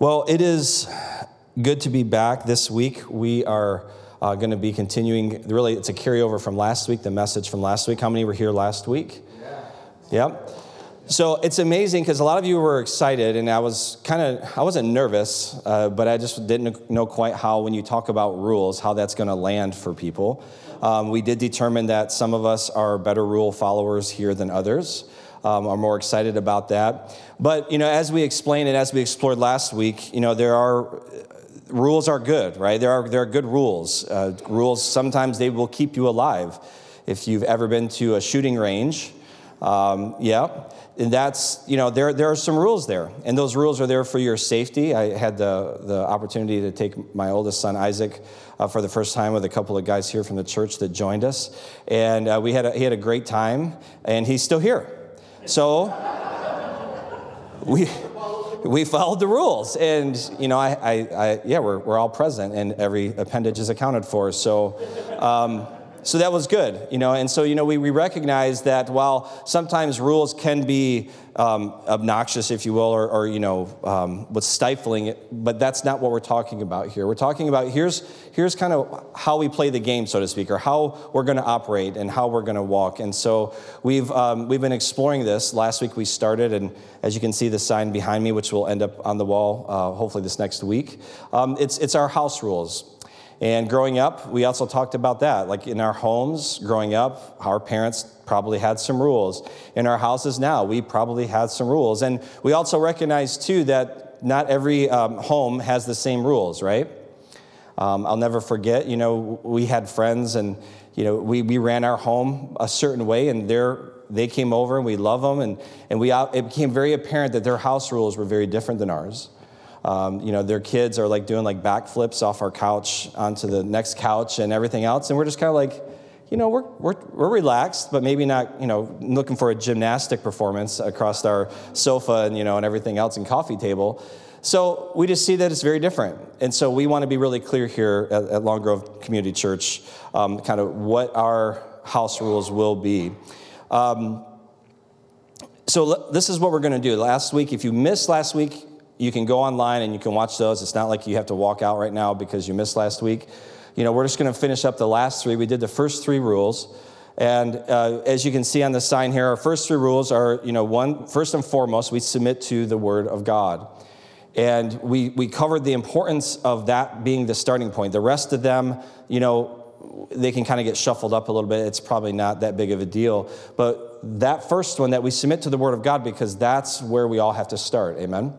Well, it is good to be back this week. We are uh, going to be continuing, really, it's a carryover from last week, the message from last week. How many were here last week? Yeah. Yep. So it's amazing because a lot of you were excited, and I was kind of, I wasn't nervous, uh, but I just didn't know quite how, when you talk about rules, how that's going to land for people. Um, we did determine that some of us are better rule followers here than others. Um, are more excited about that. But you know, as we explained and as we explored last week, you know, there are rules are good, right? There are there are good rules. Uh, rules sometimes they will keep you alive. If you've ever been to a shooting range, um, yeah, and that's you know there there are some rules there, and those rules are there for your safety. I had the the opportunity to take my oldest son Isaac uh, for the first time with a couple of guys here from the church that joined us, and uh, we had a, he had a great time, and he's still here. So we we followed the rules, and you know I, I, I yeah we're we're all present, and every appendage is accounted for. So. Um, so that was good, you know. And so, you know, we, we recognize that while sometimes rules can be um, obnoxious, if you will, or, or you know, um, what's stifling, it, but that's not what we're talking about here. We're talking about here's, here's kind of how we play the game, so to speak, or how we're going to operate and how we're going to walk. And so we've, um, we've been exploring this. Last week we started, and as you can see the sign behind me, which will end up on the wall uh, hopefully this next week, um, it's, it's our house rules. And growing up, we also talked about that. Like in our homes, growing up, our parents probably had some rules. In our houses now, we probably had some rules. And we also recognize, too, that not every um, home has the same rules, right? Um, I'll never forget, you know, we had friends and, you know, we, we ran our home a certain way and they're, they came over and we love them. And, and we, it became very apparent that their house rules were very different than ours. Um, you know, their kids are like doing like backflips off our couch onto the next couch and everything else. And we're just kind of like, you know, we're, we're, we're relaxed, but maybe not, you know, looking for a gymnastic performance across our sofa and, you know, and everything else and coffee table. So we just see that it's very different. And so we want to be really clear here at, at Long Grove Community Church, um, kind of what our house rules will be. Um, so this is what we're going to do. Last week, if you missed last week, you can go online and you can watch those. It's not like you have to walk out right now because you missed last week. You know, we're just going to finish up the last three. We did the first three rules. And uh, as you can see on the sign here, our first three rules are, you know, one, first and foremost, we submit to the Word of God. And we, we covered the importance of that being the starting point. The rest of them, you know, they can kind of get shuffled up a little bit. It's probably not that big of a deal. But that first one, that we submit to the Word of God, because that's where we all have to start. Amen?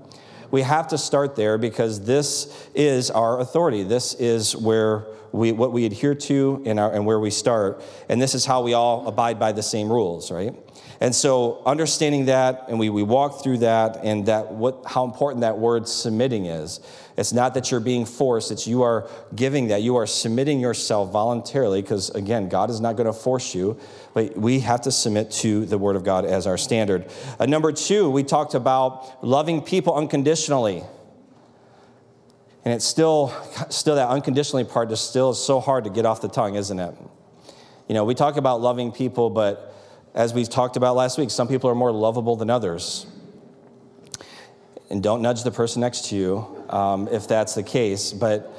We have to start there because this is our authority. This is where we, what we adhere to and, our, and where we start. And this is how we all abide by the same rules, right? And so understanding that, and we, we walk through that, and that what how important that word submitting is. It's not that you're being forced, it's you are giving that. You are submitting yourself voluntarily, because again, God is not going to force you, but we have to submit to the Word of God as our standard. Uh, number two, we talked about loving people unconditionally. And it's still, still that unconditionally part just still is so hard to get off the tongue, isn't it? You know, we talk about loving people, but as we talked about last week, some people are more lovable than others. And don't nudge the person next to you um, if that's the case. But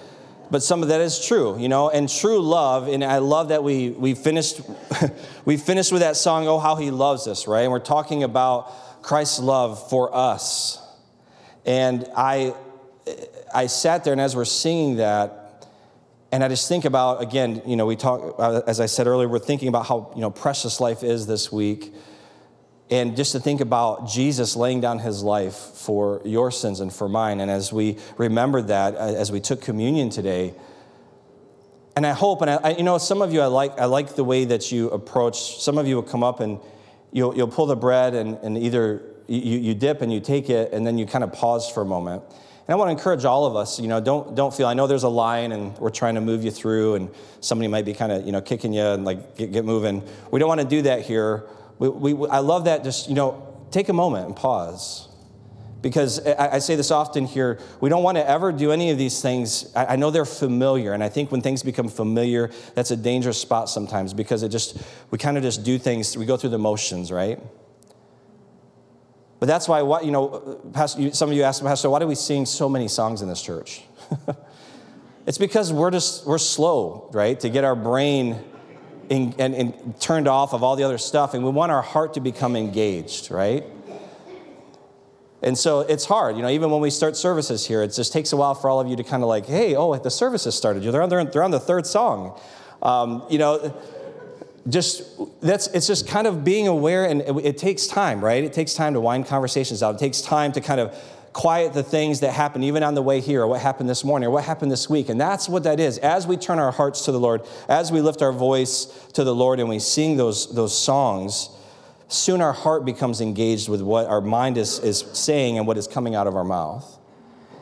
but some of that is true, you know, and true love, and I love that we we finished we finished with that song, Oh How He Loves Us, right? And we're talking about Christ's love for us. And I I sat there and as we're singing that, and I just think about, again, you know, we talk, uh, as I said earlier, we're thinking about how, you know, precious life is this week. And just to think about Jesus laying down his life for your sins and for mine. And as we remember that, uh, as we took communion today, and I hope, and I, you know, some of you, I like, I like the way that you approach. Some of you will come up and you'll, you'll pull the bread and, and either you, you dip and you take it, and then you kind of pause for a moment. And I want to encourage all of us, you know, don't, don't feel, I know there's a line and we're trying to move you through and somebody might be kind of, you know, kicking you and like get, get moving. We don't want to do that here. We, we, I love that just, you know, take a moment and pause. Because I, I say this often here, we don't want to ever do any of these things. I, I know they're familiar, and I think when things become familiar, that's a dangerous spot sometimes because it just, we kind of just do things, we go through the motions, right? But that's why, what, you know, Pastor, some of you asked, Pastor, why do we sing so many songs in this church? it's because we're just, we're slow, right, to get our brain in, and, and turned off of all the other stuff, and we want our heart to become engaged, right? And so it's hard, you know, even when we start services here, it just takes a while for all of you to kind of like, hey, oh, the service has started. They're on, they're on the third song. Um, you know, just that's it's just kind of being aware and it, it, takes time right? It takes time to wind conversations out it takes time to kind of quiet the things that happen even on the way here or what happened this morning or what happened this week. And that's what that is. As we turn our hearts to the lord as we lift our voice to the lord and we sing those those songs soon our heart becomes engaged with what our mind is, is saying and what is coming out of our mouth.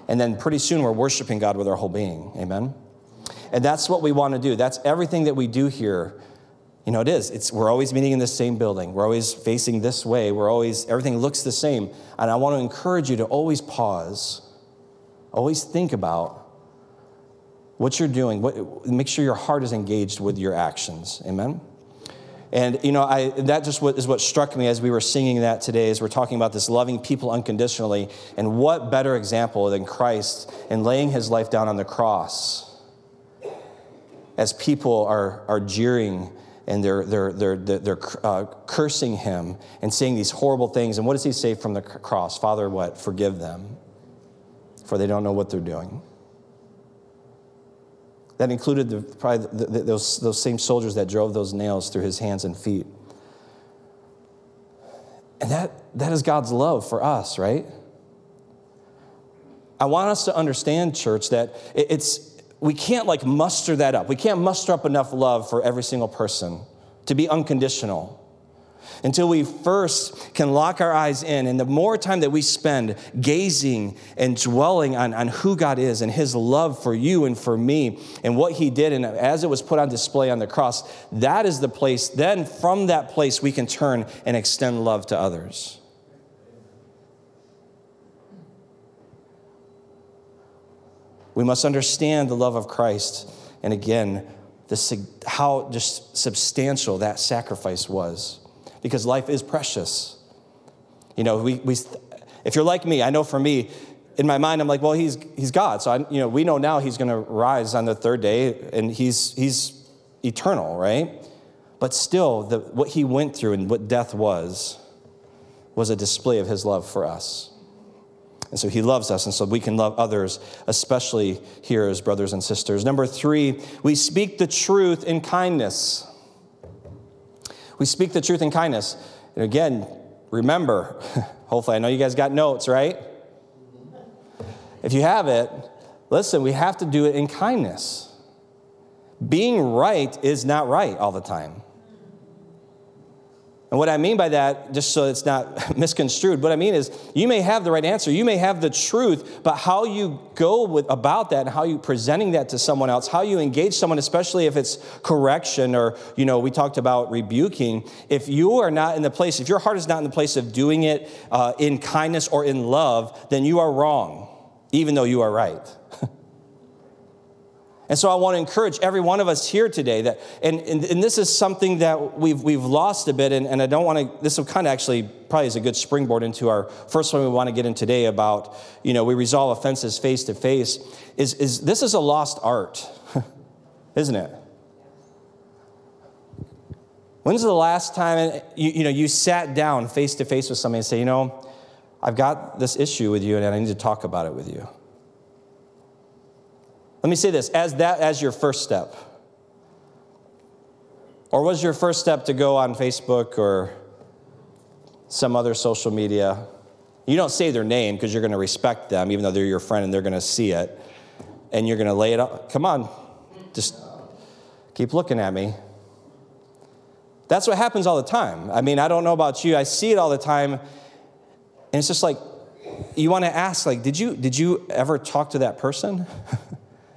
And then pretty soon we're worshiping god with our whole being. Amen? And that's what we want to do. That's everything that we do here you know, it is. It's, we're always meeting in the same building. We're always facing this way. We're always, everything looks the same. And I want to encourage you to always pause, always think about what you're doing. What, make sure your heart is engaged with your actions. Amen? And, you know, I, that just is what struck me as we were singing that today, as we're talking about this loving people unconditionally. And what better example than Christ in laying his life down on the cross as people are, are jeering and they're, they're, they're, they're uh, cursing him and saying these horrible things. And what does he say from the cross? Father, what? Forgive them, for they don't know what they're doing. That included the, probably the, the, those, those same soldiers that drove those nails through his hands and feet. And that, that is God's love for us, right? I want us to understand, church, that it's, we can't like muster that up. We can't muster up enough love for every single person to be unconditional until we first can lock our eyes in. And the more time that we spend gazing and dwelling on, on who God is and His love for you and for me and what He did, and as it was put on display on the cross, that is the place, then from that place, we can turn and extend love to others. We must understand the love of Christ. And again, the, how just substantial that sacrifice was. Because life is precious. You know, we, we, if you're like me, I know for me, in my mind, I'm like, well, he's, he's God. So, I, you know, we know now he's going to rise on the third day and he's, he's eternal, right? But still, the, what he went through and what death was, was a display of his love for us. And so he loves us, and so we can love others, especially here as brothers and sisters. Number three, we speak the truth in kindness. We speak the truth in kindness. And again, remember, hopefully, I know you guys got notes, right? If you have it, listen, we have to do it in kindness. Being right is not right all the time. And what I mean by that, just so it's not misconstrued, what I mean is you may have the right answer, you may have the truth, but how you go with, about that and how you presenting that to someone else, how you engage someone, especially if it's correction or, you know, we talked about rebuking, if you are not in the place, if your heart is not in the place of doing it uh, in kindness or in love, then you are wrong, even though you are right. And so I want to encourage every one of us here today that, and, and, and, this is something that we've, we've lost a bit, and, and I don't want to, this will kind of actually probably is a good springboard into our first one we want to get in today about, you know, we resolve offenses face to face, is, is this is a lost art, isn't it? When's the last time you, you know, you sat down face to face with somebody and say, you know, I've got this issue with you and I need to talk about it with you? Let me say this as that as your first step. Or was your first step to go on Facebook or some other social media? You don't say their name because you're going to respect them, even though they're your friend and they're going to see it. And you're going to lay it up. Come on, just keep looking at me. That's what happens all the time. I mean, I don't know about you. I see it all the time. And it's just like, you want to ask, like, did you, did you ever talk to that person?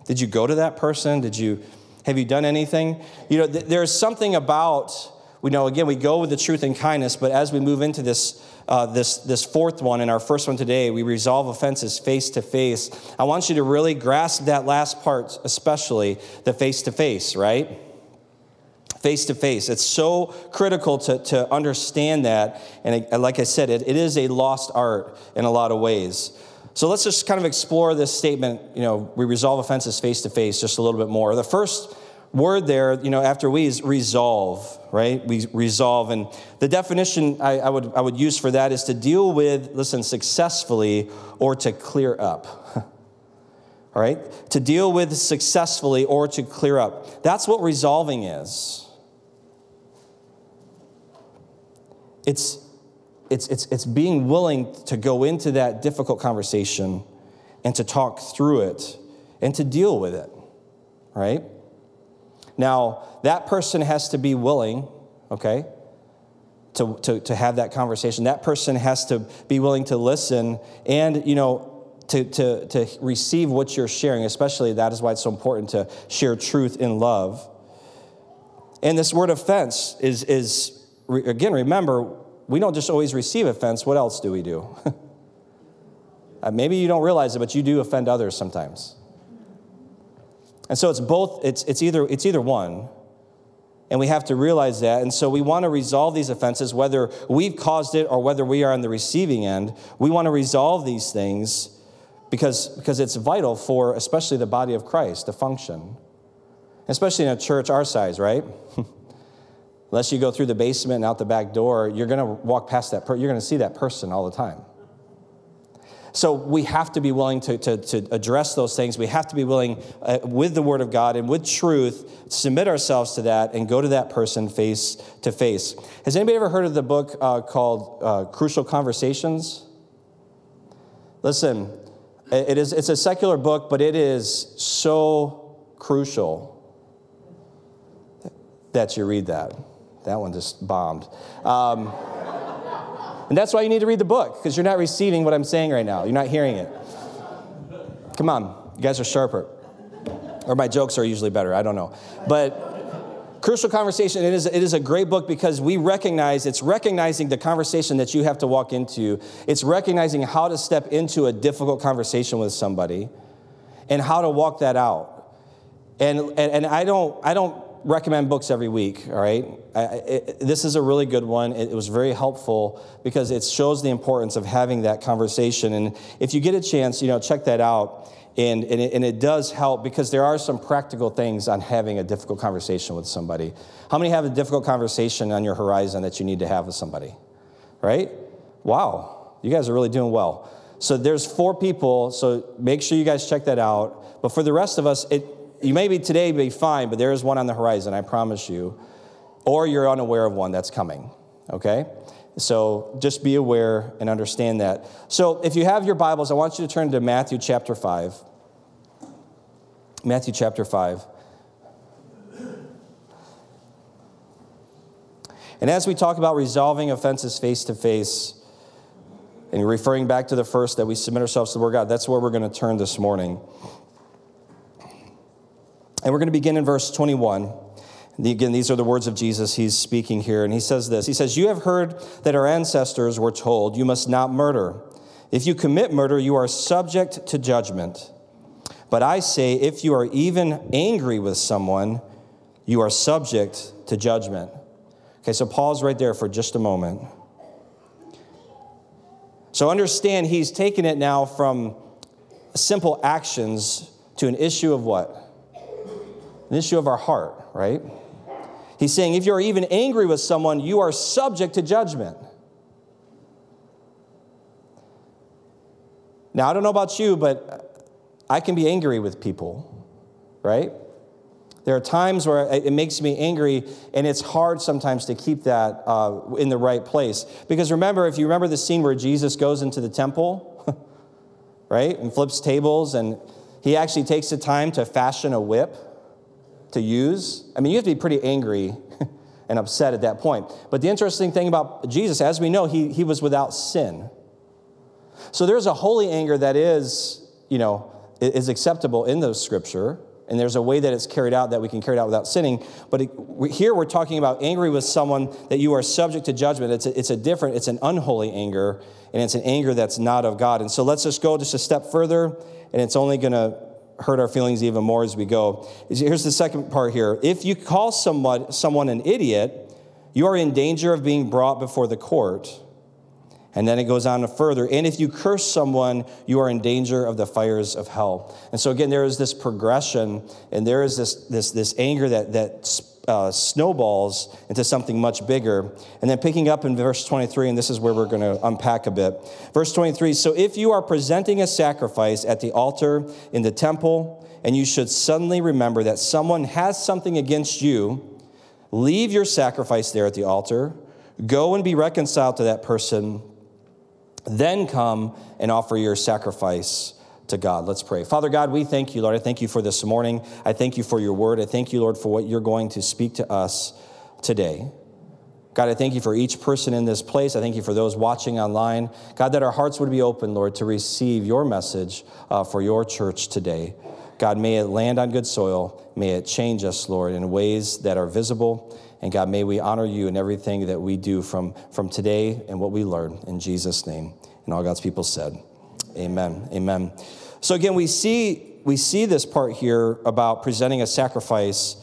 Did you go to that person? Did you have you done anything? You know, th- there's something about we know again we go with the truth and kindness, but as we move into this uh, this this fourth one and our first one today, we resolve offenses face to face. I want you to really grasp that last part, especially the face to face, right? face to face. It's so critical to, to understand that. And like I said, it, it is a lost art in a lot of ways. So let's just kind of explore this statement, you know, we resolve offenses face to face just a little bit more. The first word there, you know, after we is resolve, right? We resolve. And the definition I, I, would, I would use for that is to deal with, listen, successfully or to clear up. All right? To deal with successfully or to clear up. That's what resolving is. It's, it's, it's, it's being willing to go into that difficult conversation and to talk through it and to deal with it, right? Now, that person has to be willing, okay, to, to, to have that conversation. That person has to be willing to listen and, you know, to, to, to receive what you're sharing, especially that is why it's so important to share truth in love. And this word offense is, is again, remember, we don't just always receive offense. What else do we do? Uh, maybe you don't realize it, but you do offend others sometimes. And so it's both, it's, it's, either, it's either one. And we have to realize that. And so we want to resolve these offenses, whether we've caused it or whether we are on the receiving end. We want to resolve these things because, because it's vital for especially the body of Christ to function. Especially in a church our size, right? Unless you go through the basement and out the back door, you're going to walk past that, you're going to see that person all the time. So we have to be willing to, to, to address those things. We have to be willing, uh, with the Word of God and with truth, submit ourselves to that and go to that person face to face. Has anybody ever heard of the book uh, called uh, Crucial Conversations? Listen, it is, it's a secular book, but it is so crucial that you read that. That one just bombed. Um, and that's why you need to read the book, because you're not receiving what I'm saying right now. You're not hearing it. Come on, you guys are sharper. Or my jokes are usually better, I don't know. But Crucial Conversation, it is, it is a great book because we recognize, it's recognizing the conversation that you have to walk into. It's recognizing how to step into a difficult conversation with somebody and how to walk that out. And, and, and I, don't, I don't recommend books every week, all right? I, it, this is a really good one. It, it, was very helpful because it shows the importance of having that conversation. And if you get a chance, you know, check that out. And, and, it, and it does help because there are some practical things on having a difficult conversation with somebody. How many have a difficult conversation on your horizon that you need to have with somebody? Right? Wow, you guys are really doing well. So there's four people, so make sure you guys check that out. But for the rest of us, it, you may be today be fine, but there is one on the horizon, I promise you. Or you're unaware of one that's coming, okay? So just be aware and understand that. So if you have your Bibles, I want you to turn to Matthew chapter 5. Matthew chapter 5. And as we talk about resolving offenses face to face, and referring back to the first that we submit ourselves to the Word God, that's where we're going to turn this morning. And we're going to begin in verse 21. Again, these are the words of Jesus. He's speaking here, and he says this He says, You have heard that our ancestors were told, You must not murder. If you commit murder, you are subject to judgment. But I say, if you are even angry with someone, you are subject to judgment. Okay, so pause right there for just a moment. So understand, he's taken it now from simple actions to an issue of what? An issue of our heart, right? He's saying if you're even angry with someone, you are subject to judgment. Now, I don't know about you, but I can be angry with people, right? There are times where it makes me angry, and it's hard sometimes to keep that uh, in the right place. Because remember, if you remember the scene where Jesus goes into the temple, right, and flips tables, and he actually takes the time to fashion a whip to use. I mean, you have to be pretty angry and upset at that point. But the interesting thing about Jesus, as we know, he, he was without sin. So there's a holy anger that is, you know, is acceptable in the scripture, and there's a way that it's carried out that we can carry it out without sinning. But here we're talking about angry with someone that you are subject to judgment. It's a, it's a different, it's an unholy anger, and it's an anger that's not of God. And so let's just go just a step further, and it's only going to hurt our feelings even more as we go. Here's the second part here. If you call someone, someone an idiot, you are in danger of being brought before the court. And then it goes on to further, and if you curse someone, you are in danger of the fires of hell. And so again, there is this progression, and there is this, this, this anger that, that uh, snowballs into something much bigger. And then picking up in verse 23, and this is where we're going to unpack a bit. Verse 23 So if you are presenting a sacrifice at the altar in the temple, and you should suddenly remember that someone has something against you, leave your sacrifice there at the altar, go and be reconciled to that person then come and offer your sacrifice to God. Let's pray. Father God, we thank you, Lord. I thank you for this morning. I thank you for your word. I thank you, Lord, for what you're going to speak to us today. God, I thank you for each person in this place. I thank you for those watching online. God, that our hearts would be open, Lord, to receive your message uh, for your church today. God, may it land on good soil. May it change us, Lord, in ways that are visible and God, may we honor you in everything that we do from, from today and what we learn in Jesus' name. And all God's people said, Amen. Amen. So again, we see, we see this part here about presenting a sacrifice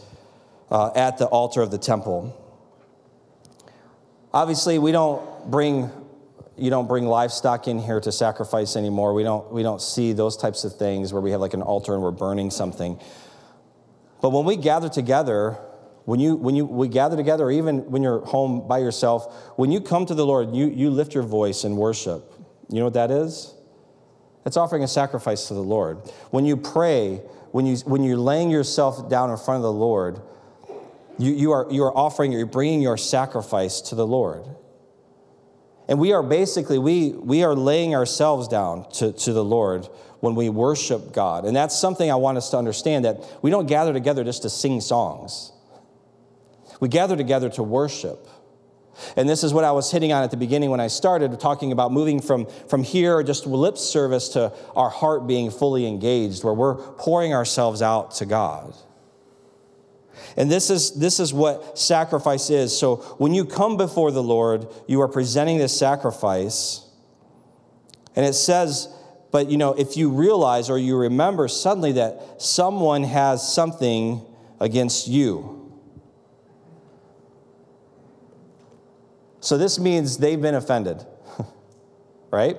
uh, at the altar of the temple. Obviously, we don't bring you don't bring livestock in here to sacrifice anymore. We don't, we don't see those types of things where we have like an altar and we're burning something. But when we gather together, when you, when you we gather together, or even when you're home by yourself, when you come to the Lord, you, you lift your voice in worship. You know what that is? It's offering a sacrifice to the Lord. When you pray, when, you, when you're laying yourself down in front of the Lord, you, you, are, you are offering, you're bringing your sacrifice to the Lord. And we are basically, we, we are laying ourselves down to, to the Lord when we worship God. And that's something I want us to understand that we don't gather together just to sing songs. We gather together to worship. And this is what I was hitting on at the beginning when I started talking about moving from, from here, just lip service, to our heart being fully engaged, where we're pouring ourselves out to God. And this is, this is what sacrifice is. So when you come before the Lord, you are presenting this sacrifice. And it says, but you know, if you realize or you remember suddenly that someone has something against you. So this means they've been offended, right?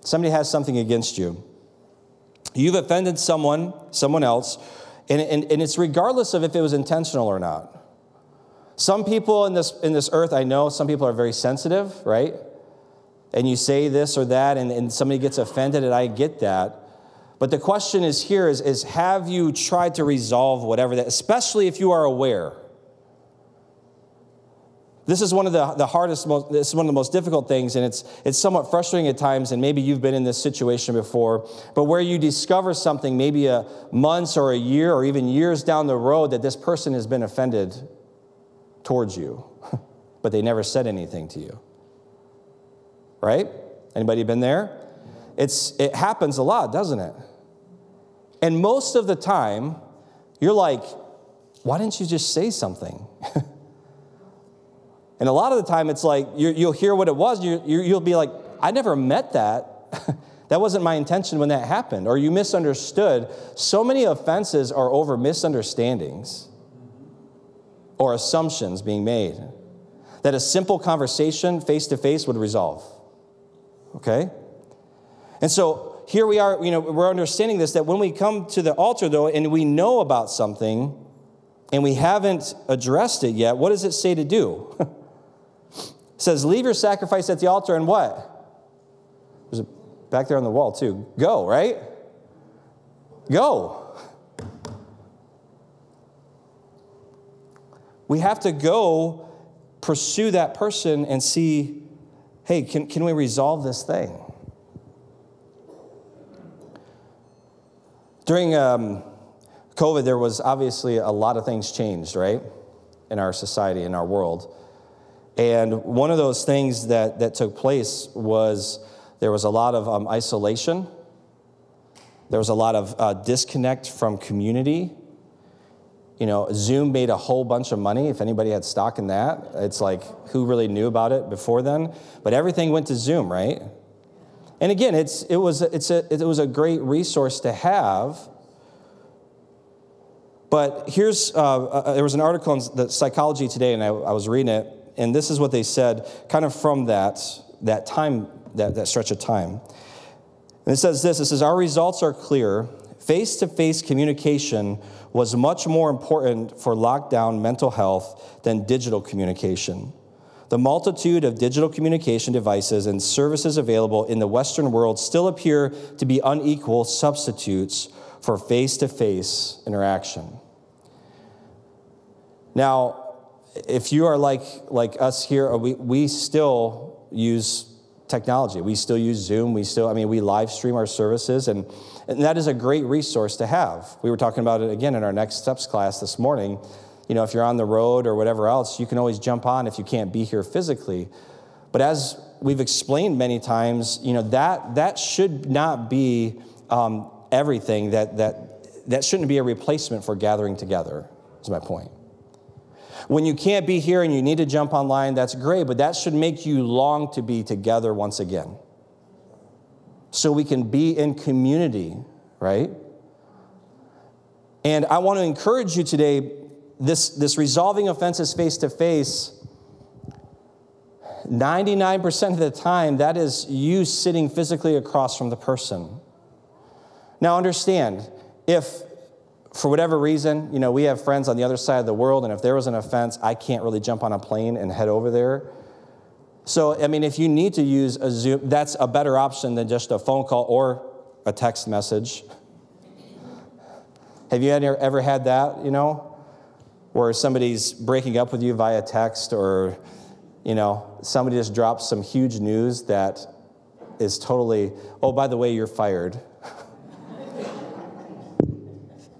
Somebody has something against you. You've offended someone, someone else, and, and, and it's regardless of if it was intentional or not. Some people in this, in this earth, I know some people are very sensitive, right? And you say this or that, and, and somebody gets offended, and I get that. But the question is here is, is have you tried to resolve whatever that, especially if you are aware? This is one of the, the hardest, most, this is one of the most difficult things, and it's, it's somewhat frustrating at times, and maybe you've been in this situation before, but where you discover something maybe a months or a year or even years down the road that this person has been offended towards you, but they never said anything to you. Right? Anybody been there? It's, it happens a lot, doesn't it? And most of the time, you're like, why didn't you just say something? And a lot of the time, it's like you will hear what it was, you, you'll be like, I never met that. that wasn't my intention when that happened. Or you misunderstood. So many offenses are over misunderstandings or assumptions being made that a simple conversation face to face would resolve. Okay? And so here we are, you know, we're understanding this that when we come to the altar, though, and we know about something and we haven't addressed it yet, what does it say to do? says, Leave your sacrifice at the altar and what? There's a back there on the wall, too. Go, right? Go. We have to go pursue that person and see hey, can, can we resolve this thing? During um, COVID, there was obviously a lot of things changed, right? In our society, in our world. And one of those things that, that took place was there was a lot of um, isolation, there was a lot of uh, disconnect from community. You know, Zoom made a whole bunch of money. If anybody had stock in that, it's like who really knew about it before then? But everything went to Zoom, right? And again, it's, it, was, it's a, it was a great resource to have, But here's, uh, uh, there was an article in the Psychology Today, and I, I, was reading it, and this is what they said, kind of from that, that time, that, that stretch of time. And it says this, it says, our results are clear. Face-to-face communication was much more important for lockdown mental health than digital communication. The multitude of digital communication devices and services available in the Western world still appear to be unequal substitutes for face to face interaction. Now, if you are like, like us here, we, we still use technology. We still use Zoom. We still, I mean, we live stream our services, and, and that is a great resource to have. We were talking about it again in our Next Steps class this morning. You know, if you're on the road or whatever else, you can always jump on if you can't be here physically. But as we've explained many times, you know, that, that should not be um, everything that, that, that shouldn't be a replacement for gathering together, is my point. When you can't be here and you need to jump online, that's great, but that should make you long to be together once again. So we can be in community, right? And I want to encourage you today this, this resolving offenses face to face 99% of the time, that is you sitting physically across from the person. Now, understand, if for whatever reason, you know, we have friends on the other side of the world, and if there was an offense, I can't really jump on a plane and head over there. So, I mean, if you need to use a Zoom, that's a better option than just a phone call or a text message. Have you ever had that, you know, where somebody's breaking up with you via text or, you know, somebody just drops some huge news that is totally, oh, by the way, you're fired.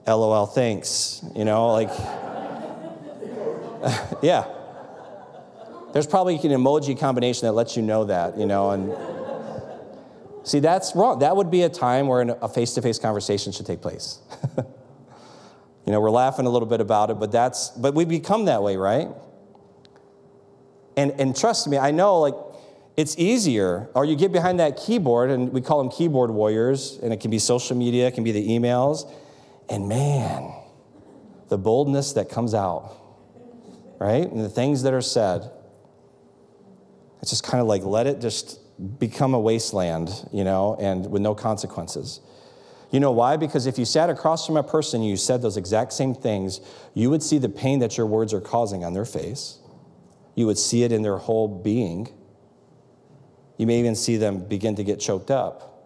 LOL, thanks. You know, like, yeah. There's probably an emoji combination that lets you know that, you know, and see, that's wrong. That would be a time where a face to face conversation should take place. you know, we're laughing a little bit about it, but that's, but we become that way, right? And, and trust me, I know, like, it's easier, or you get behind that keyboard, and we call them keyboard warriors, and it can be social media, it can be the emails and man, the boldness that comes out, right? And the things that are said. It's just kind of like let it just become a wasteland, you know, and with no consequences. You know why? Because if you sat across from a person and you said those exact same things, you would see the pain that your words are causing on their face. You would see it in their whole being. You may even see them begin to get choked up.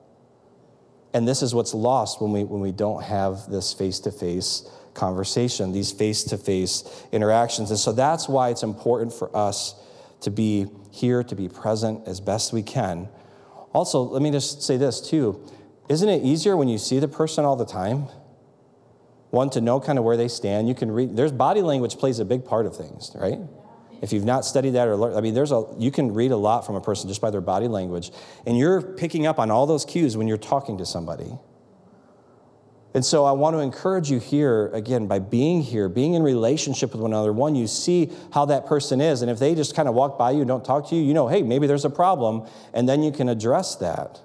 And this is what's lost when we, when we don't have this face to face conversation, these face to face interactions. And so that's why it's important for us to be here, to be present as best we can. Also, let me just say this too. Isn't it easier when you see the person all the time? One, to know kind of where they stand. You can read, there's body language plays a big part of things, right? If you've not studied that or learned, I mean, there's a, you can read a lot from a person just by their body language. And you're picking up on all those cues when you're talking to somebody. And so I want to encourage you here, again, by being here, being in relationship with one another. One, you see how that person is. And if they just kind of walk by you don't talk to you, you know, hey, maybe there's a problem. And then you can address that.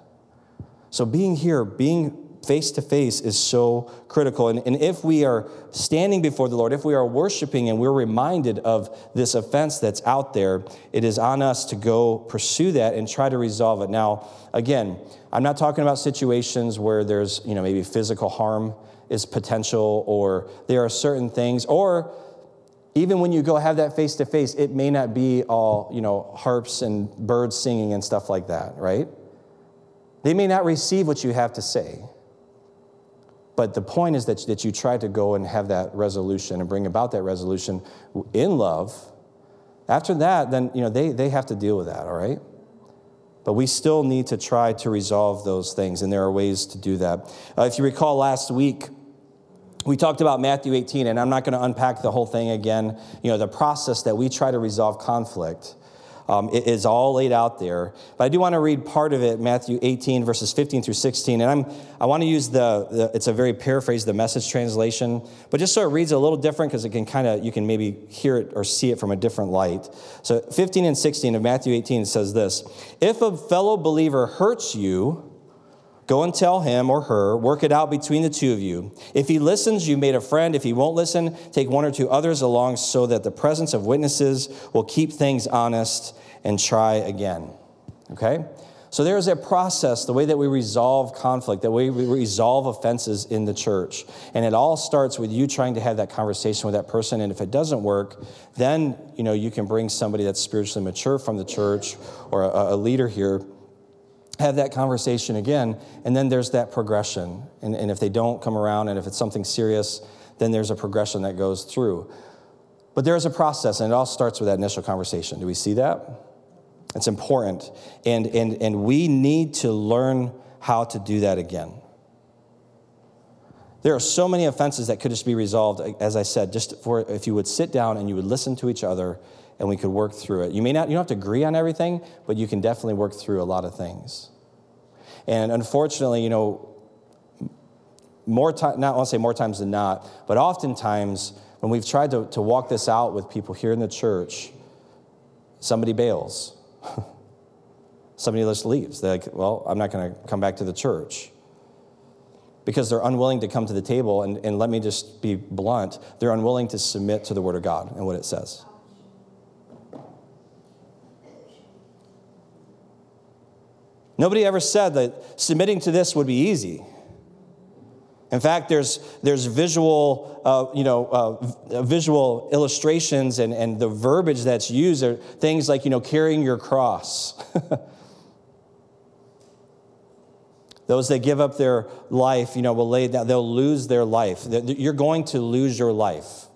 So being here, being face to face is so critical. And, and if we are standing before the Lord, if we are worshiping and we're reminded of this offense that's out there, it is on us to go pursue that and try to resolve it. Now, again, I'm not talking about situations where there's, you know, maybe physical harm is potential or there are certain things, or even when you go have that face to face, it may not be all, you know, harps and birds singing and stuff like that, right? They may not receive what you have to say. But the point is that, that you try to go and have that resolution and bring about that resolution in love. After that, then you know they, they have to deal with that, all right? But we still need to try to resolve those things, and there are ways to do that. Uh, if you recall last week, we talked about Matthew 18, and I'm not going to unpack the whole thing again. You know, the process that we try to resolve conflict. Um, it is all laid out there. But I do want to read part of it, Matthew 18, verses 15 through 16. And I'm, I want to use the, the it's a very paraphrase, the message translation, but just so it reads a little different because it can kind of, you can maybe hear it or see it from a different light. So 15 and 16 of Matthew 18 says this If a fellow believer hurts you, Go and tell him or her, work it out between the two of you. If he listens, you made a friend. If he won't listen, take one or two others along so that the presence of witnesses will keep things honest and try again. Okay? So there is a process, the way that we resolve conflict, the way we resolve offenses in the church. And it all starts with you trying to have that conversation with that person. And if it doesn't work, then you know you can bring somebody that's spiritually mature from the church or a, a leader here have that conversation again, and then there's that progression. And, and if they don't come around, and if it's something serious, then there's a progression that goes through. But there is a process, and it all starts with that initial conversation. Do we see that? It's important. And, and, and we need to learn how to do that again. There are so many offenses that could just be resolved, as I said, just for if you would sit down and you would listen to each other and we could work through it. You may not, you don't have to agree on everything, but you can definitely work through a lot of things. And unfortunately, you know, more time, not I want to say more times than not, but oftentimes when we've tried to, to walk this out with people here in the church, somebody bails. somebody just leaves. They're like, well, I'm not going to come back to the church. Because they're unwilling to come to the table, and, and let me just be blunt, they're unwilling to submit to the Word of God and what it says. Nobody ever said that submitting to this would be easy. In fact, there's, there's visual, uh, you know, uh, visual illustrations and, and the verbiage that's used are things like, you know, carrying your cross. Those that give up their life, you know, will lay down, they'll lose their life. You're going to lose your life.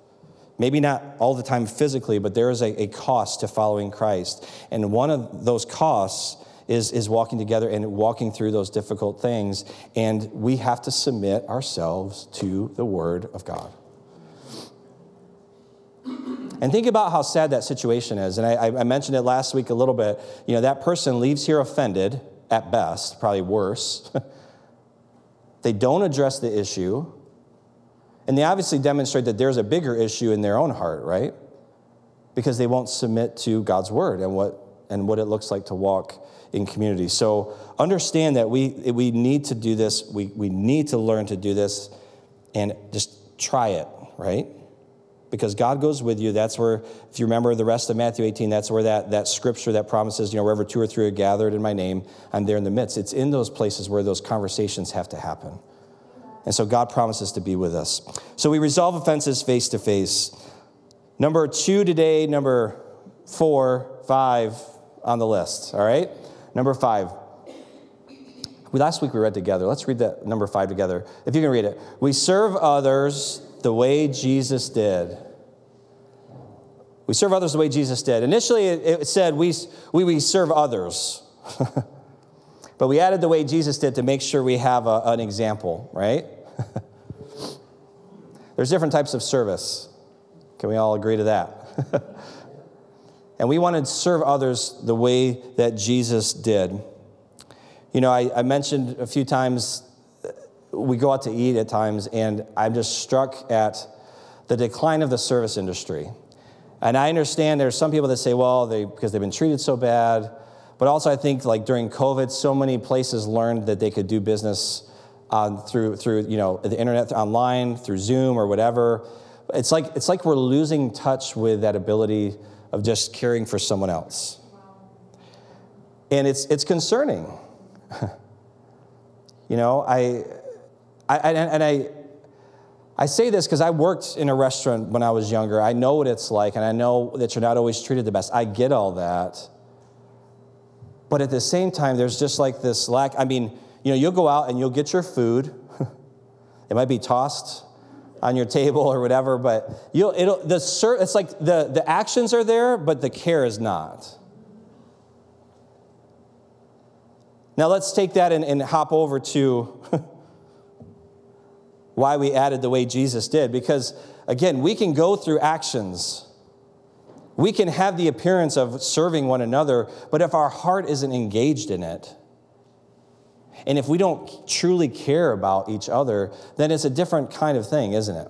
Maybe not all the time physically, but there is a, a cost to following Christ. And one of those costs is, is walking together and walking through those difficult things. And we have to submit ourselves to the Word of God. And think about how sad that situation is. And I, I, mentioned it last week a little bit. You know, that person leaves here offended, at best, probably worse. they don't address the issue. And they obviously demonstrate that there's a bigger issue in their own heart, right? Because they won't submit to God's word and what, and what it looks like to walk in community. So understand that we, we need to do this. We, we need to learn to do this and just try it, right? Because God goes with you. That's where, if you remember the rest of Matthew 18, that's where that, that scripture that promises, you know, wherever two or three are gathered in my name, I'm there in the midst. It's in those places where those conversations have to happen. And so God promises to be with us. So we resolve offenses face to face. Number two today, number four, five on the list, all right? Number five. We, last week we read together. Let's read that number five together. If you can read it. We serve others the way Jesus did. We serve others the way Jesus did. Initially, it, said we, we, we serve others. but we added the way Jesus did to make sure we have a, an example, right? There's different types of service. Can we all agree to that? And we want to serve others the way that Jesus did. You know, I, I mentioned a few times we go out to eat at times, and I'm just struck at the decline of the service industry. And I understand there's some people that say, well, they, because they've been treated so bad. But also, I think like during COVID, so many places learned that they could do business uh, through, through you know, the internet, online, through Zoom or whatever. It's like, it's like we're losing touch with that ability of just caring for someone else. And it's, it's concerning. you know, I, I, and I, I say this because I worked in a restaurant when I was younger. I know what it's like, and I know that you're not always treated the best. I get all that. But at the same time, there's just like this lack. I mean, you know, you'll go out and you'll get your food. it might be tossed on your table or whatever, but you'll, it'll, the, it's like the, the actions are there, but the care is not. Now let's take that and, and hop over to why we added the way Jesus did. Because again, we can go through actions. We can have the appearance of serving one another, but if our heart isn't engaged in it, and if we don't truly care about each other, then it's a different kind of thing, isn't it?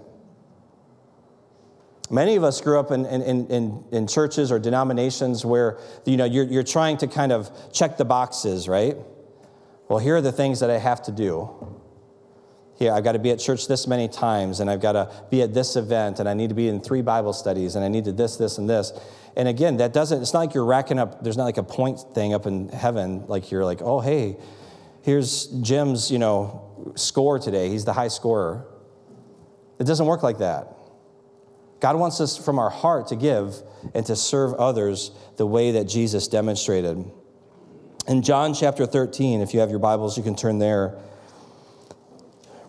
Many of us grew up in, in, in, in churches or denominations where you know, you're, you're trying to kind of check the boxes, right? well, here are the things that I have to do. Here, I've got to be at church this many times, and I've got to be at this event, and I need to be in three Bible studies, and I need to this, this, and this. And again, that doesn't, it's not like you're racking up, there's not like a point thing up in heaven, like you're like, oh, hey, here's Jim's, you know, score today. He's the high scorer. It doesn't work like that. God wants us from our heart to give and to serve others the way that Jesus demonstrated. In John chapter 13, if you have your Bibles, you can turn there.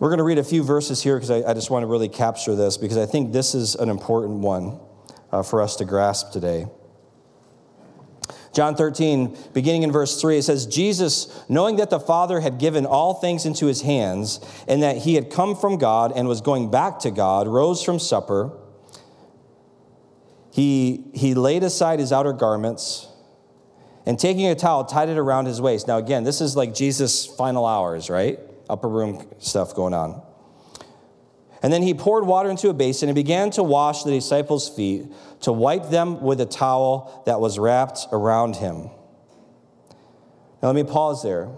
We're going to read a few verses here because I, I just want to really capture this because I think this is an important one uh, for us to grasp today. John 13, beginning in verse 3, it says, Jesus, knowing that the Father had given all things into his hands, and that he had come from God and was going back to God, rose from supper. He, he laid aside his outer garments, and taking a towel, tied it around his waist. Now, again, this is like Jesus' final hours, right? Upper room stuff going on. And then he poured water into a basin and began to wash the disciples' feet, to wipe them with a towel that was wrapped around him. Now, let me pause there.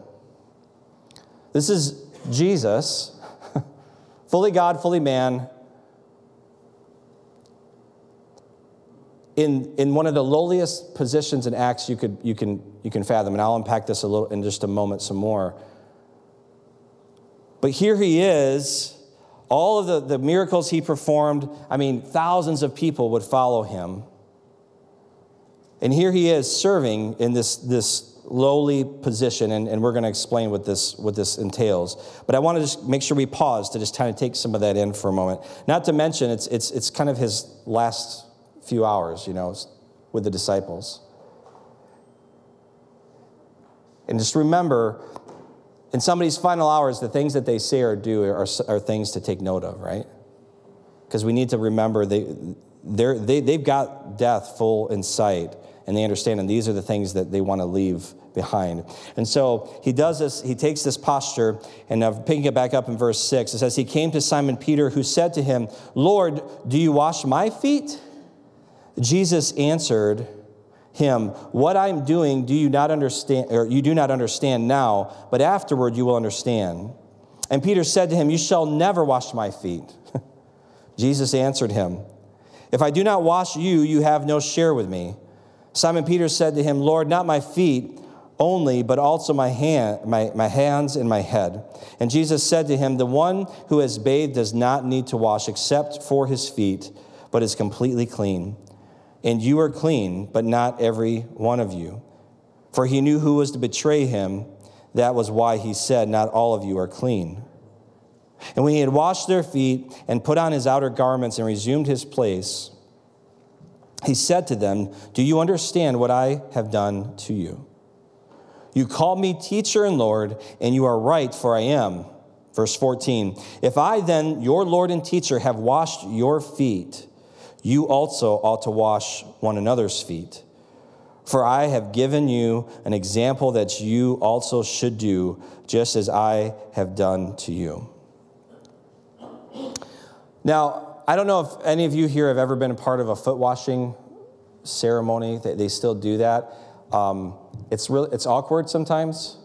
This is Jesus, fully God, fully man, in, in one of the lowliest positions and acts you, could, you, can, you can fathom. And I'll unpack this a little in just a moment some more. But here he is all of the, the miracles he performed, I mean, thousands of people would follow him. And here he is serving in this, this lowly position, and, and we're going to explain what this, what this entails. But I want to just make sure we pause to just kind of take some of that in for a moment. Not to mention, it's, it's, it's kind of his last few hours, you know, with the disciples. And just remember, in somebody's final hours, the things that they say or do are, are things to take note of, right? Because we need to remember they, they, they've got death full in sight, and they understand, and these are the things that they want to leave behind. And so he does this, he takes this posture, and uh, picking it back up in verse 6, it says, He came to Simon Peter, who said to him, Lord, do you wash my feet? Jesus answered, him, What I'm doing, do you not understand, or you do not understand now, but afterward you will understand. And Peter said to him, You shall never wash my feet. Jesus answered him, If I do not wash you, you have no share with me. Simon Peter said to him, Lord, not my feet only, but also my, hand, my, my hands and my head. And Jesus said to him, The one who has bathed does not need to wash except for his feet, but is completely clean and you are clean, but not every one of you. For he knew who was to betray him. That was why he said, Not all of you are clean. And when he had washed their feet and put on his outer garments and resumed his place, he said to them, Do you understand what I have done to you? You call me teacher and Lord, and you are right, for I am. Verse 14 If I then, your Lord and teacher, have washed your feet, you also ought to wash one another's feet. For I have given you an example that you also should do, just as I have done to you. Now, I don't know if any of you here have ever been a part of a foot washing ceremony. They, still do that. Um, it's, really, it's awkward sometimes.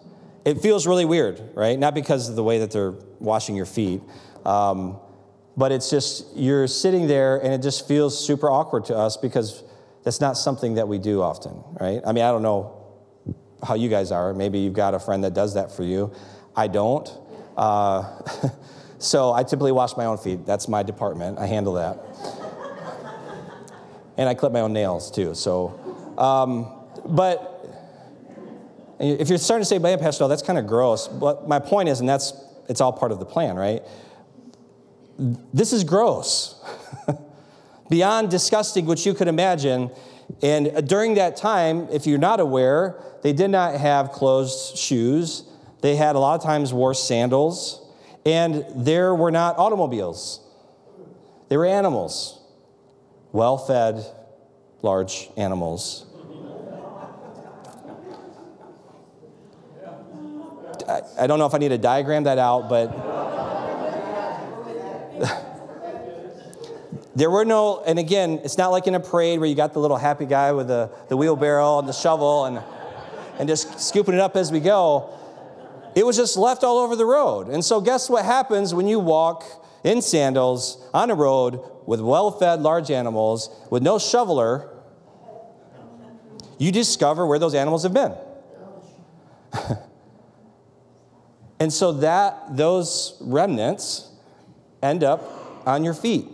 It feels really weird, right? Not because of the way that they're washing your feet. Um, but it's just, you're sitting there and it just feels super awkward to us because that's not something that we do often, right? I mean, I don't know how you guys are. Maybe you've got a friend that does that for you. I don't. Uh, so I typically wash my own feet. That's my department. I handle that. and I clip my own nails too. So, um, but if you're starting to say, man, Pastor, that's kind of gross. But my point is, and that's, it's all part of the plan, right? This is gross, beyond disgusting, which you could imagine. And during that time, if you're not aware, they did not have closed shoes. They had a lot of times wore sandals, and there were not automobiles. They were animals, well fed, large animals. I, don't know if I need to diagram that out, but there were no, and again, it's not like in a parade where you got the little happy guy with the, the wheelbarrow and the shovel and, and just scooping it up as we go. It was just left all over the road. And so, guess what happens when you walk in sandals on a road with well fed large animals with no shoveler? You discover where those animals have been. and so that those remnants end up on your feet.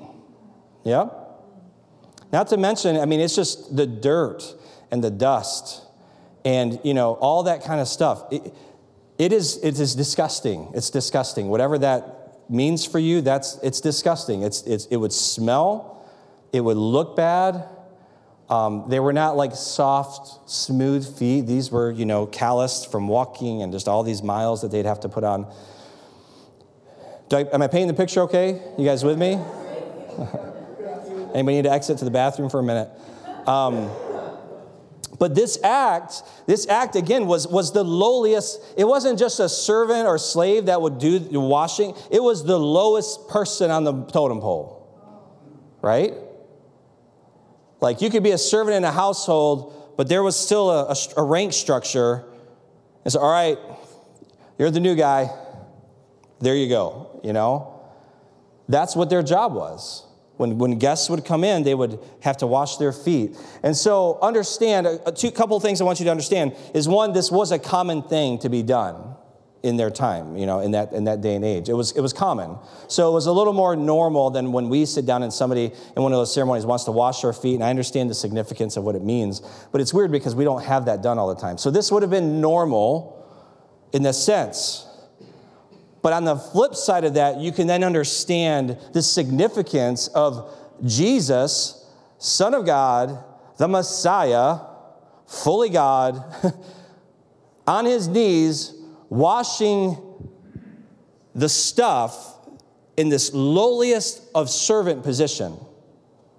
Yeah? Not to mention, I mean, it's just the dirt and the dust and, you know, all that kind of stuff. It, it is, it is disgusting. It's disgusting. Whatever that means for you, that's, it's disgusting. It's, it's, it would smell, it would look bad. Um, they were not like soft, smooth feet. These were, you know, calloused from walking and just all these miles that they'd have to put on. I, am I painting the picture okay? You guys with me? Anybody need to exit to the bathroom for a minute? Um, but this act, this act again was, was the lowliest. It wasn't just a servant or slave that would do the washing, it was the lowest person on the totem pole. Right? Like you could be a servant in a household, but there was still a, a, a rank structure. It's all right, you're the new guy. There you go, you know? That's what their job was. When, when guests would come in, they would have to wash their feet. And so, understand a, a two couple things I want you to understand is one, this was a common thing to be done in their time, you know, in that, in that day and age. It was, it was common. So it was a little more normal than when we sit down and somebody in one of those ceremonies wants to wash our feet. And I understand the significance of what it means, but it's weird because we don't have that done all the time. So this would have been normal in the sense. But on the flip side of that, you can then understand the significance of Jesus, Son of God, the Messiah, fully God, on his knees, washing the stuff in this lowliest of servant position.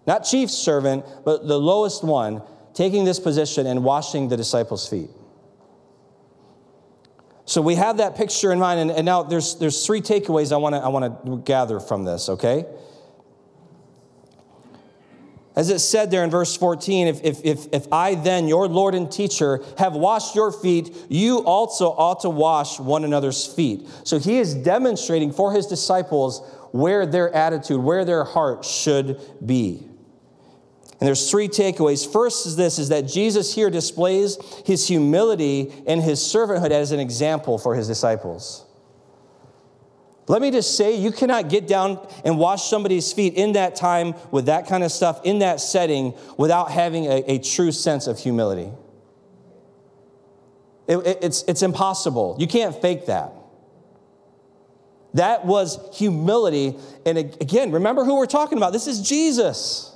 Not chief servant, but the lowest one, taking this position and washing the disciples' feet. So we have that picture in mind, and, and now there's, there's three takeaways I want to I wanna gather from this, okay? As it said there in verse 14, if, if, if, if I then, your Lord and teacher, have washed your feet, you also ought to wash one another's feet. So he is demonstrating for his disciples where their attitude, where their heart should be. And there's three takeaways. First is this is that Jesus here displays his humility and his servanthood as an example for his disciples. Let me just say, you cannot get down and wash somebody's feet in that time with that kind of stuff, in that setting, without having a, a true sense of humility. It, it, it's, it's impossible. You can't fake that. That was humility. And again, remember who we're talking about. This is Jesus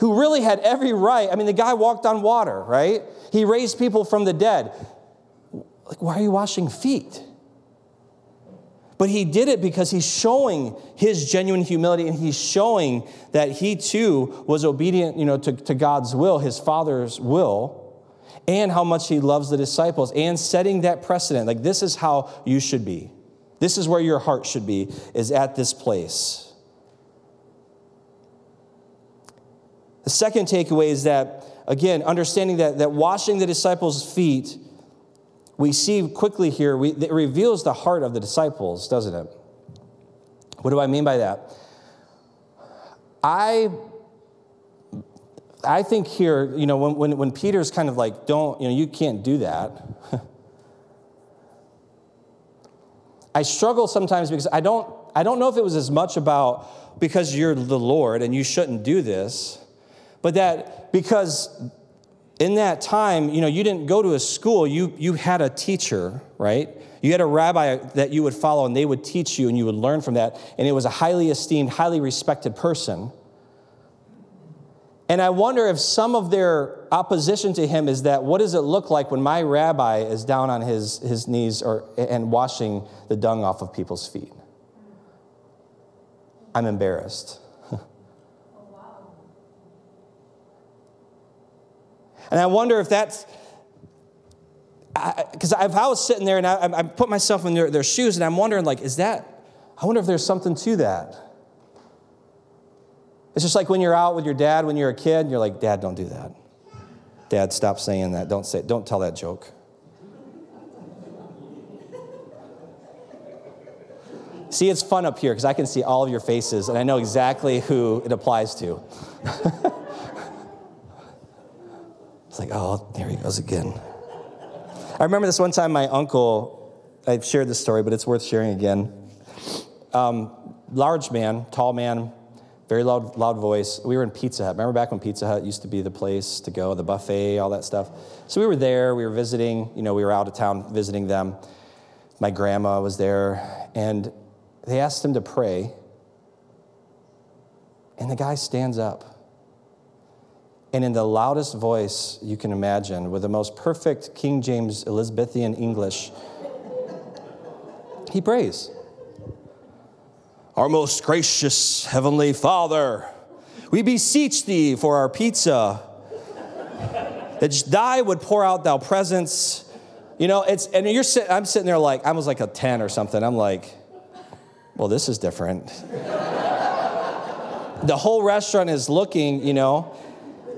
who really had every right. I mean, the guy walked on water, right? He raised people from the dead. Like, why are you washing feet? But he did it because he's showing his genuine humility and he's showing that he too was obedient, you know, to, to God's will, his father's will, and how much he loves the disciples and setting that precedent. Like this is how you should be. This is where your heart should be, is at this place. The second takeaway is that, again, understanding that, that washing the disciples' feet, we see quickly here, we, it reveals the heart of the disciples, doesn't it? What do I mean by that? I I think here, you know, when, when, when Peter's kind of like, don't, you know, you can't do that. I struggle sometimes because I don't, I don't know if it was as much about because you're the Lord and you shouldn't do this, but that because in that time, you know, you didn't go to a school, you, you had a teacher, right? You had a rabbi that you would follow and they would teach you and you would learn from that. And it was a highly esteemed, highly respected person. And I wonder if some of their opposition to him is that what does it look like when my rabbi is down on his, his knees or, and washing the dung off of people's feet? I'm embarrassed. And I wonder if that's because if I, was sitting there and I, I put myself in their, their shoes and I'm wondering, like, is that, I wonder if there's something to that. It's just like when you're out with your dad when you're a kid and you're like, Dad, don't do that. Dad, stop saying that. Don't say, don't tell that joke. See, it's fun up here because I can see all of your faces and I know exactly who it applies to. it's like, oh, there he goes again. I remember this one time my uncle, I've shared this story, but it's worth sharing again. Um, large man, tall man, very loud, loud voice. We were in Pizza Hut. Remember back when Pizza Hut used to be the place to go, the buffet, all that stuff? So we were there, we were visiting, you know, we were out of town visiting them. My grandma was there, and they asked him to pray. And the guy stands up. And in the loudest voice you can imagine, with the most perfect King James Elizabethan English, he prays. Our most gracious Heavenly Father, we beseech thee for our pizza, that thy would pour out thou presence. You know, it's, and you're sitting, I'm sitting there like, I was like a 10 or something. I'm like, well, this is different. the whole restaurant is looking, you know,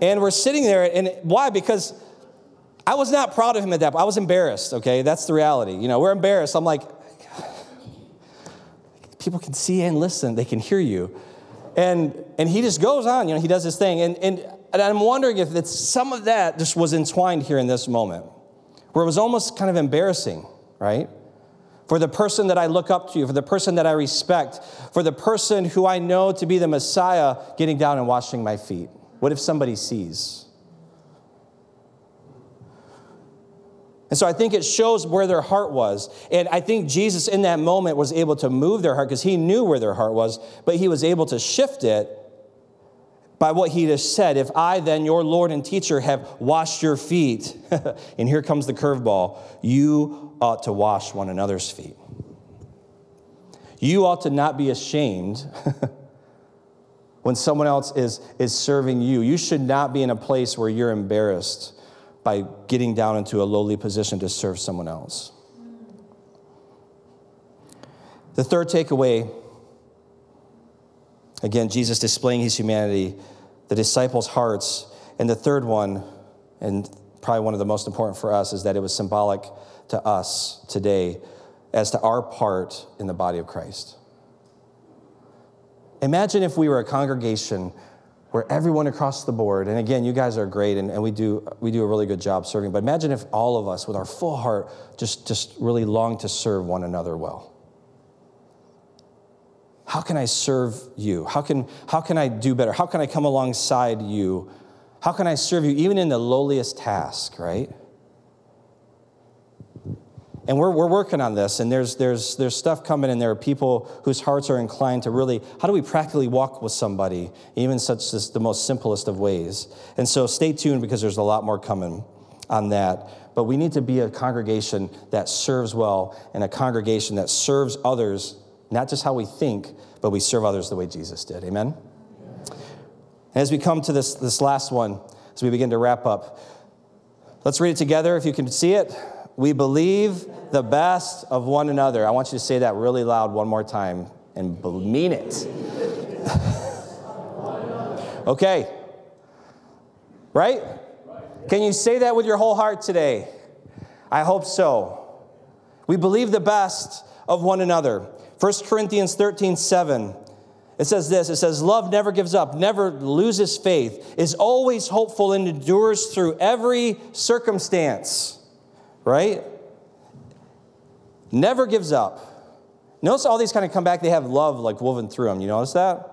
and we're sitting there, and why? Because I was not proud of him at that point. I was embarrassed, okay? That's the reality. You know, we're embarrassed. I'm like, people can see and listen, they can hear you. And, and he just goes on, you know, he does his thing. And, and, and I'm wondering if it's some of that just was entwined here in this moment, where it was almost kind of embarrassing, right? For the person that I look up to, for the person that I respect, for the person who I know to be the Messiah getting down and washing my feet. What if somebody sees? And so I think it shows where their heart was. And I think Jesus in that moment was able to move their heart because he knew where their heart was, but he was able to shift it by what he just said. If I, then, your Lord and teacher, have washed your feet, and here comes the curveball, you ought to wash one another's feet. You ought to not be ashamed when someone else is, is serving you. You should not be in a place where you're embarrassed by getting down into a lowly position to serve someone else. The third takeaway again, Jesus displaying his humanity, the disciples' hearts. And the third one, and probably one of the most important for us, is that it was symbolic to us today as to our part in the body of Christ. Imagine if we were a congregation where everyone across the board, and again, you guys are great and, and we, do, we do a really good job serving, but imagine if all of us, with our full heart, just, just really long to serve one another well. How can I serve you? How can, how can I do better? How can I come alongside you? How can I serve you even in the lowliest task, right? And we're, we're working on this, and there's, there's, there's stuff coming, and there are people whose hearts are inclined to really, how do we practically walk with somebody, even such as the most simplest of ways? And so stay tuned because there's a lot more coming on that. But we need to be a congregation that serves well and a congregation that serves others, not just how we think, but we serve others the way Jesus did. Amen? And as we come to this, this last one, as we begin to wrap up, let's read it together if you can see it. We believe the best of one another. I want you to say that really loud one more time and mean it. okay. Right? Can you say that with your whole heart today? I hope so. We believe the best of one another. 1 Corinthians 13 7. It says this it says, Love never gives up, never loses faith, is always hopeful, and endures through every circumstance right? Never gives up. Notice all these kind of come back, they have love like woven through them. You notice that?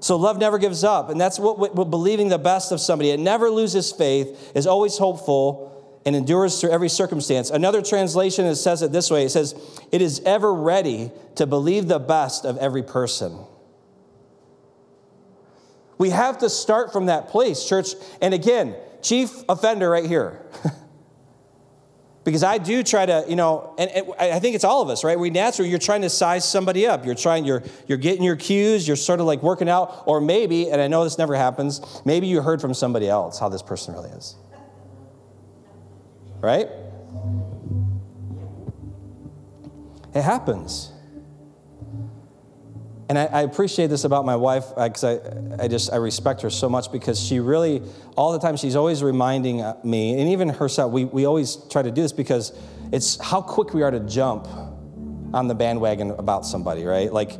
So love never gives up. And that's what, what, what believing the best of somebody. It never loses faith, is always hopeful, and endures through every circumstance. Another translation it says it this way it says, It is ever ready to believe the best of every person. We have to start from that place, church. And again, chief offender right here. Because I do try to, you know, and, and, I think it's all of us, right? We naturally, you're trying to size somebody up. You're trying, you're, you're getting your cues, you're sort of like working out, or maybe, and I know this never happens, maybe you heard from somebody else how this person really is. Right? It happens. And I, I, appreciate this about my wife because I, I just I respect her so much because she really all the time she's always reminding uh, me and even herself we, we always try to do this because it's how quick we are to jump on the bandwagon about somebody, right? Like,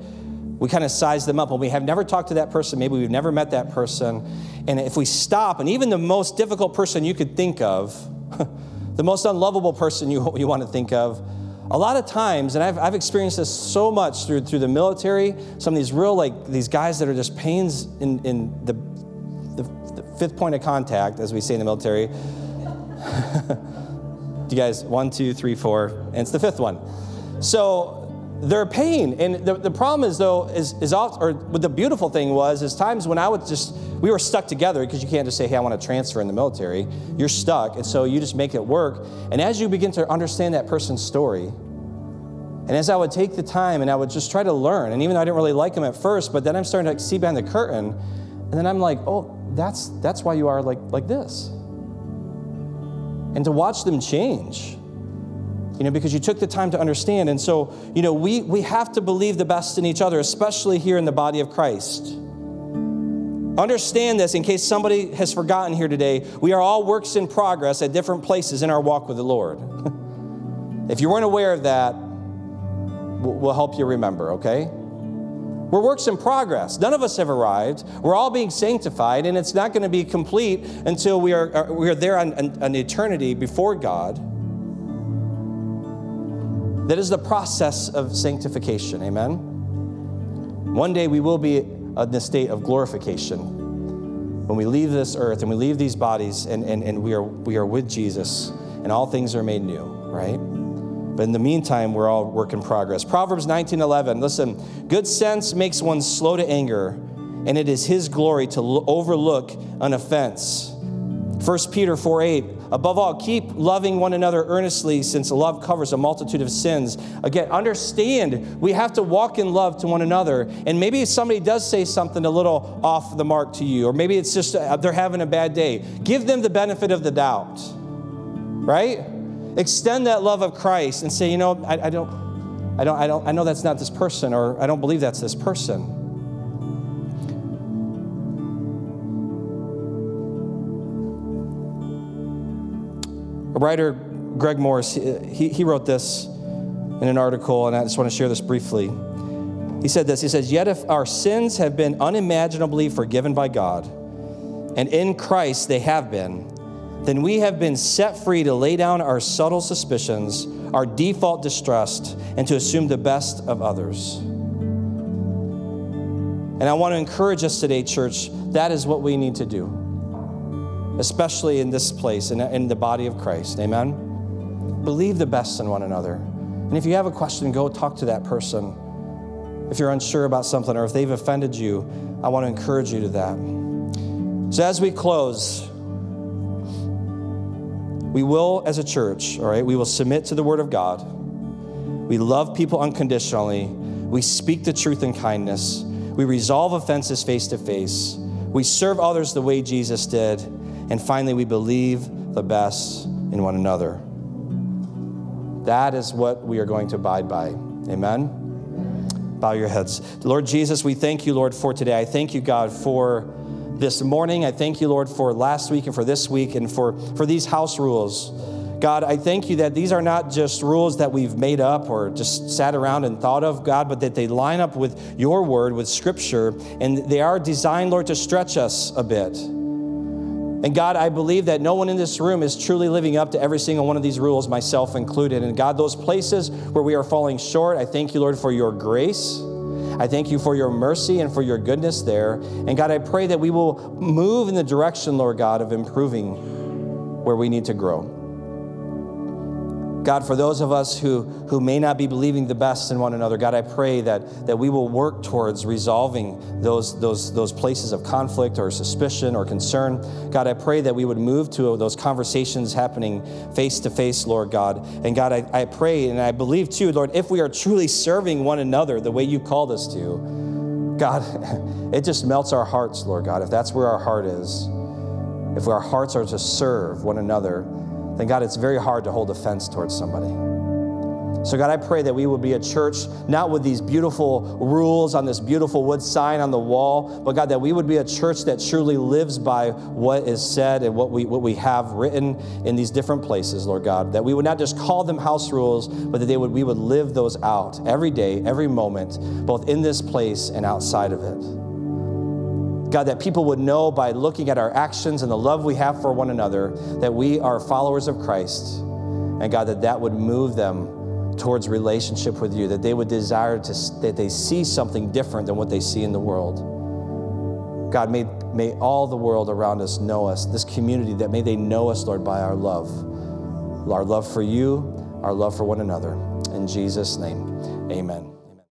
we kind of size them up and we have never talked to that person maybe we've never met that person and if we stop and even the most difficult person you could think of the most unlovable person you, you want to think of a lot of times and I've, I've experienced this so much through, through the military some of these real like these guys that are just pains in, in the, the, the fifth point of contact as we say in the military. You guys one two three four and it's the fifth one. So their pain. And the, the problem is, though, is, is often, or the beautiful thing was, is times when I would just, we were stuck together because you can't just say, hey, I want to transfer in the military. You're stuck. And so you just make it work. And as you begin to understand that person's story, and as I would take the time and I would just try to learn, and even though I didn't really like them at first, but then I'm starting to see behind the curtain, and then I'm like, oh, that's, that's why you are like, like this. And to watch them change you know, because you took the time to understand. And so, you know, we, we have to believe the best in each other, especially here in the body of Christ. Understand this in case somebody has forgotten here today. We are all works in progress at different places in our walk with the Lord. if you weren't aware of that, we'll help you remember, okay? We're works in progress. None of us have arrived. We're all being sanctified, and it's not going to be complete until we are, we are there on, on, on eternity before God. That is the process of sanctification. Amen? One day we will be in the state of glorification. When we leave this earth and we leave these bodies and, and, and we, are, we are with Jesus and all things are made new, right? But in the meantime, we're all work in progress. Proverbs 19:11. Listen, good sense makes one slow to anger, and it is his glory to overlook an offense. 1 Peter 4 8, above all, keep loving one another earnestly, since love covers a multitude of sins. Again, understand we have to walk in love to one another. And maybe somebody does say something a little off the mark to you, or maybe it's just uh, they're having a bad day. Give them the benefit of the doubt, right? Extend that love of Christ and say, you know, I, I don't, I don't, I don't, I know that's not this person, or I don't believe that's this person. Writer Greg Morse, he, he wrote this in an article, and I just want to share this briefly. He said this He says, Yet if our sins have been unimaginably forgiven by God, and in Christ they have been, then we have been set free to lay down our subtle suspicions, our default distrust, and to assume the best of others. And I want to encourage us today, church, that is what we need to do especially in this place, in, in the body of Christ. Amen? Believe the best in one another. And if you have a question, go talk to that person. If you're unsure about something or if they've offended you, I want to encourage you to that. So as we close, we will, as a church, all right, we will submit to the Word of God. We love people unconditionally. We speak the truth in kindness. We resolve offenses face to face. We serve others the way Jesus did. And finally, we believe the best in one another. That is what we are going to abide by. Amen? Bow your heads. Lord Jesus, we thank you, Lord, for today. I thank you, God, for this morning. I thank you, Lord, for last week and for this week and for, for these house rules. God, I thank you that these are not just rules that we've made up or just sat around and thought of, God, but that they line up with your word, with scripture, and they are designed, Lord, to stretch us a bit. And God, I believe that no one in this room is truly living up to every single one of these rules, myself included. And God, those places where we are falling short, I thank you, Lord, for your grace. I thank you for your mercy and for your goodness there. And God, I pray that we will move in the direction, Lord God, of improving where we need to grow. God, for those of us who, who may not be believing the best in one another, God, I pray that, that we will work towards resolving those, those, those places of conflict or suspicion or concern. God, I pray that we would move to those conversations happening face to face, Lord God. And God, I, I pray and I believe too, Lord, if we are truly serving one another the way you've called us to, God, it just melts our hearts, Lord God, if that's where our heart is. If our hearts are to serve one another, then God, it's very hard to hold offense towards somebody. So, God, I pray that we would be a church not with these beautiful rules on this beautiful wood sign on the wall, but God, that we would be a church that truly lives by what is said and what we, what we have written in these different places, Lord God. That we would not just call them house rules, but that they would, we would live those out every day, every moment, both in this place and outside of it. God, that people would know by looking at our actions and the love we have for one another that we are followers of Christ. And God, that that would move them towards relationship with you, that they would desire to, that they see something different than what they see in the world. God, may, may all the world around us know us, this community, that may they know us, Lord, by our love. Our love for you, our love for one another. In Jesus' name, amen.